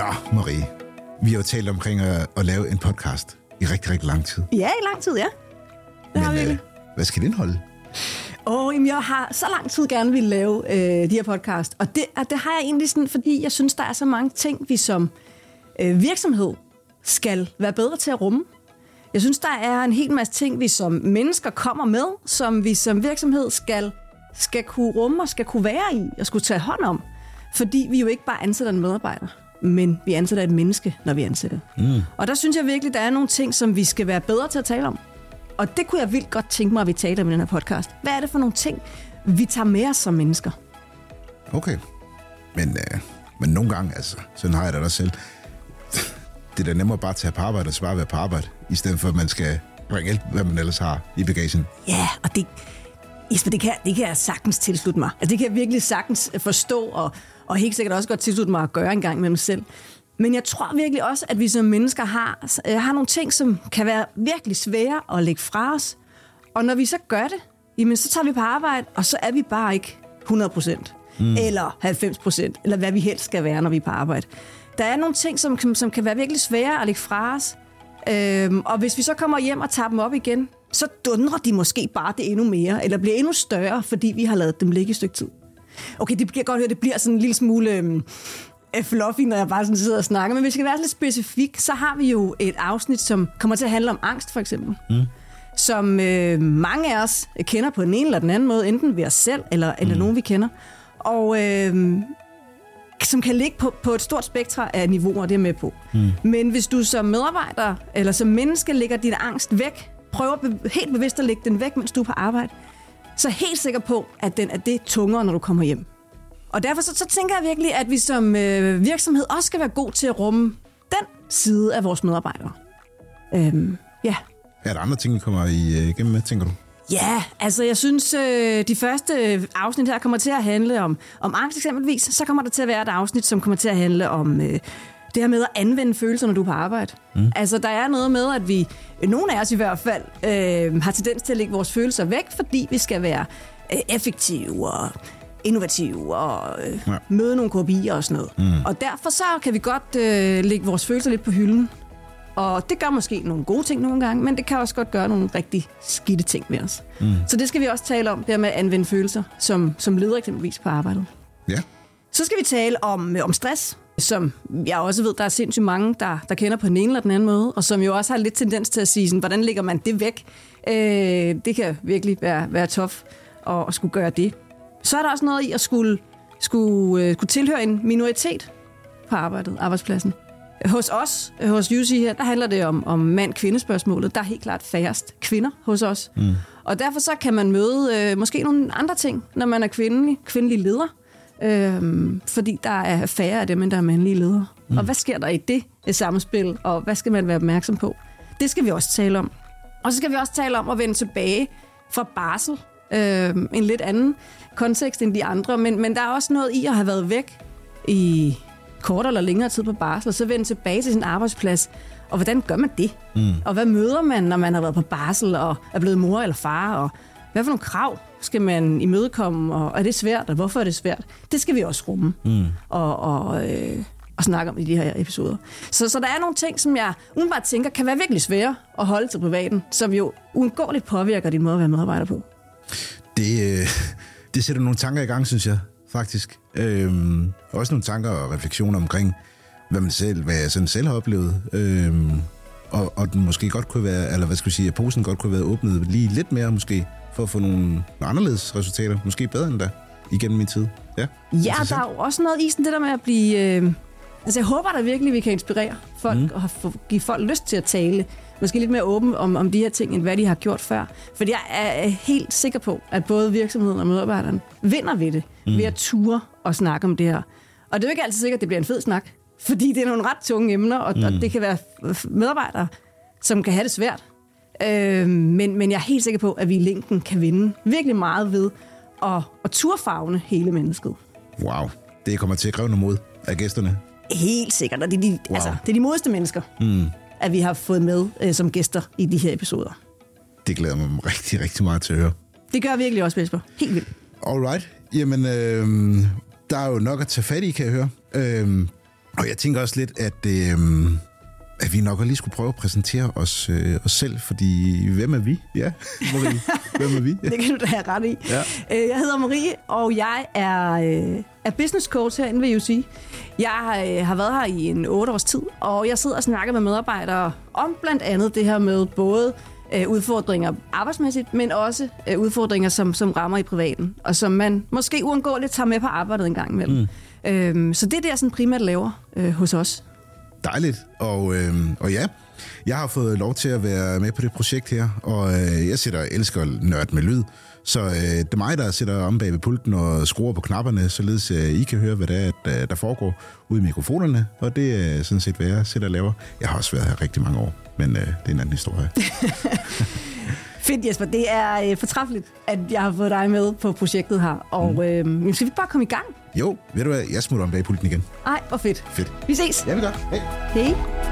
Nå, Marie. Vi har jo talt omkring at, at lave en podcast i rigtig, rigtig lang tid. Ja, i lang tid, ja. Det har vi Men øh, hvad skal det indeholde? Åh, jamen, jeg har så lang tid gerne ville lave øh, de her podcast, og det, og det har jeg egentlig sådan, fordi jeg synes, der er så mange ting, vi som øh, virksomhed skal være bedre til at rumme. Jeg synes, der er en hel masse ting, vi som mennesker kommer med, som vi som virksomhed skal, skal kunne rumme og skal kunne være i og skulle tage hånd om. Fordi vi jo ikke bare ansætter en medarbejder, men vi ansætter et menneske, når vi ansætter. Mm. Og der synes jeg virkelig, der er nogle ting, som vi skal være bedre til at tale om. Og det kunne jeg vildt godt tænke mig, at vi taler om i den her podcast. Hvad er det for nogle ting, vi tager med os som mennesker? Okay. Men, øh, men nogle gange, altså, sådan har jeg det også selv. Det er da nemmere bare at tage på arbejde og svare være på arbejde, i stedet for at man skal bringe alt, hvad man ellers har i bagagen. Ja, og det, Jesper, det kan, det kan jeg sagtens tilslutte mig. Altså, det kan jeg virkelig sagtens forstå, og, og helt sikkert også godt tilslutte mig at gøre en gang med mig selv. Men jeg tror virkelig også, at vi som mennesker har, øh, har nogle ting, som kan være virkelig svære at lægge fra os. Og når vi så gør det, jamen, så tager vi på arbejde, og så er vi bare ikke 100 procent. Mm. Eller 90 procent, eller hvad vi helst skal være, når vi er på arbejde. Der er nogle ting, som, som, som kan være virkelig svære at lægge fra os. Øhm, og hvis vi så kommer hjem og tager dem op igen, så dundrer de måske bare det endnu mere, eller bliver endnu større, fordi vi har lavet dem ligge et stykke tid. Okay, det bliver godt høre, det bliver sådan en lille smule øhm, øh, fluffy, når jeg bare sådan sidder og snakker, men hvis vi skal være lidt specifik, så har vi jo et afsnit, som kommer til at handle om angst, for eksempel. Mm. Som øh, mange af os kender på den ene eller den anden måde, enten ved os selv, eller, eller nogen vi kender. Og øh, som kan ligge på, på et stort spektra af niveauer, det er med på. Mm. Men hvis du som medarbejder eller som menneske lægger din angst væk, prøver be- helt bevidst at lægge den væk, mens du er på arbejde, så er helt sikker på, at den er det tungere, når du kommer hjem. Og derfor så, så tænker jeg virkelig, at vi som øh, virksomhed også skal være god til at rumme den side af vores medarbejdere. Øhm, ja. Er der andre ting, vi kommer i, øh, igennem med, tænker du? Ja, altså jeg synes, øh, de første afsnit her kommer til at handle om, om angst eksempelvis. Så kommer der til at være et afsnit, som kommer til at handle om øh, det her med at anvende følelser, når du er på arbejde. Mm. Altså der er noget med, at vi, nogle af os i hvert fald, øh, har tendens til at lægge vores følelser væk, fordi vi skal være øh, effektive og innovative og øh, Ja. møde nogle KPI'er og sådan noget. Mm. Og derfor så kan vi godt øh, lægge vores følelser lidt på hylden. Og det gør måske nogle gode ting nogle gange, men det kan også godt gøre nogle rigtig skidte ting med os. Mm. Så det skal vi også tale om, det her med at anvende følelser som, som leder eksempelvis på arbejdet. Ja. Så skal vi tale om, øh, om stress, som jeg også ved, der er sindssygt mange, der, der kender på den ene eller den anden måde, og som jo også har lidt tendens til at sige, sådan, hvordan lægger man det væk? Øh, det kan virkelig være, være tof at, at skulle gøre det. Så er der også noget i at skulle, skulle, øh, skulle tilhøre en minoritet på arbejdet, arbejdspladsen. Hos os, hos UC her, der handler det om, om mand-kvindespørgsmålet. Der er helt klart færrest kvinder hos os. Mm. Og derfor så kan man møde øh, måske nogle andre ting, når man er kvindelig, kvindelig leder. Øhm, fordi der er færre af dem, end der er mandlige ledere. Mm. Og hvad sker der i det samspil, og hvad skal man være opmærksom på? Det skal vi også tale om. Og så skal vi også tale om at vende tilbage fra barsel. Øhm, en lidt anden kontekst end de andre, men, men der er også noget i at have været væk i kortere eller længere tid på barsel, og så vende tilbage til sin arbejdsplads. Og hvordan gør man det? Mm. Og hvad møder man, når man har været på barsel og er blevet mor eller far? Og hvad for nogle krav skal man imødekomme? Og er det svært, og hvorfor er det svært? Det skal vi også rumme mm. og, og, øh, og snakke om i de her episoder. Så, så der er nogle ting, som jeg umiddelbart tænker, kan være virkelig svære at holde til privaten, som jo uundgåeligt påvirker din måde at være medarbejder på. Det, øh, det sætter nogle tanker i gang, synes jeg, faktisk. Øhm, også nogle tanker og refleksioner omkring, hvad man selv, hvad jeg sådan selv har oplevet. Øhm, og, og den måske godt kunne være, eller hvad skal vi sige, at posen godt kunne være åbnet lige lidt mere måske, for at få nogle anderledes resultater. Måske bedre end der igennem min tid. Ja, Ja, der er jo også noget i sådan det der med at blive... Øh, altså, jeg håber da virkelig, vi kan inspirere folk mm. og få- give folk lyst til at tale. Måske lidt mere åben om, om de her ting, end hvad de har gjort før. For jeg er helt sikker på, at både virksomheden og medarbejderen vinder ved det, mm. ved at ture og snakke om det her. Og det er jo ikke altid sikkert, at det bliver en fed snak, fordi det er nogle ret tunge emner, og, mm. og det kan være medarbejdere, som kan have det svært. Øh, men, men jeg er helt sikker på, at vi i længden kan vinde virkelig meget ved at, at turfarvne hele mennesket. Wow, det kommer til at kræve noget mod af gæsterne. Helt sikkert, og det er de, wow. altså, det er de modeste mennesker, mm. at vi har fået med øh, som gæster i de her episoder. Det glæder mig rigtig, rigtig meget til at høre. Det gør virkelig også, Jesper. Helt vildt. Alright. Jamen, øh, der er jo nok at tage fat i, kan jeg høre. Øh, Og jeg tænker også lidt, at, øh, at vi nok lige skulle prøve at præsentere os, øh, os selv, fordi hvem er vi? Ja, Marie, hvem er vi? Ja. Det kan du da have ret i. Ja. Øh, Jeg hedder Marie, og jeg er, øh, er business coach herinde ved UC. Jeg øh, har været her i en otte års tid, og jeg sidder og snakker med medarbejdere om blandt andet det her med både øh, udfordringer arbejdsmæssigt, men også øh, udfordringer, som, som rammer i privaten, og som man måske uundgåeligt tager med på arbejdet en gang imellem. Mm. Øhm, så det er det, jeg sådan primært laver øh, hos os. Dejligt. Og, øh, og ja, jeg har fået lov til at være med på det projekt her, og øh, jeg sætter elsker nørd med lyd. Så øh, det er mig, der sidder om bag ved pulten og skruer på knapperne, således øh, I kan høre, hvad det er, der, der foregår ude i mikrofonerne. Og det er sådan set, hvad jeg sidder og laver. Jeg har også været her rigtig mange år, men øh, det er en anden historie. Fedt Jesper, det er øh, fortræffeligt, at jeg har fået dig med på projektet her. Og mm. øh, skal vi bare komme i gang? Jo, ved du hvad, jeg smutter om bag pulten igen. Ej, hvor fedt. Fedt. Vi ses. Ja, vi gør. Hej. Hej.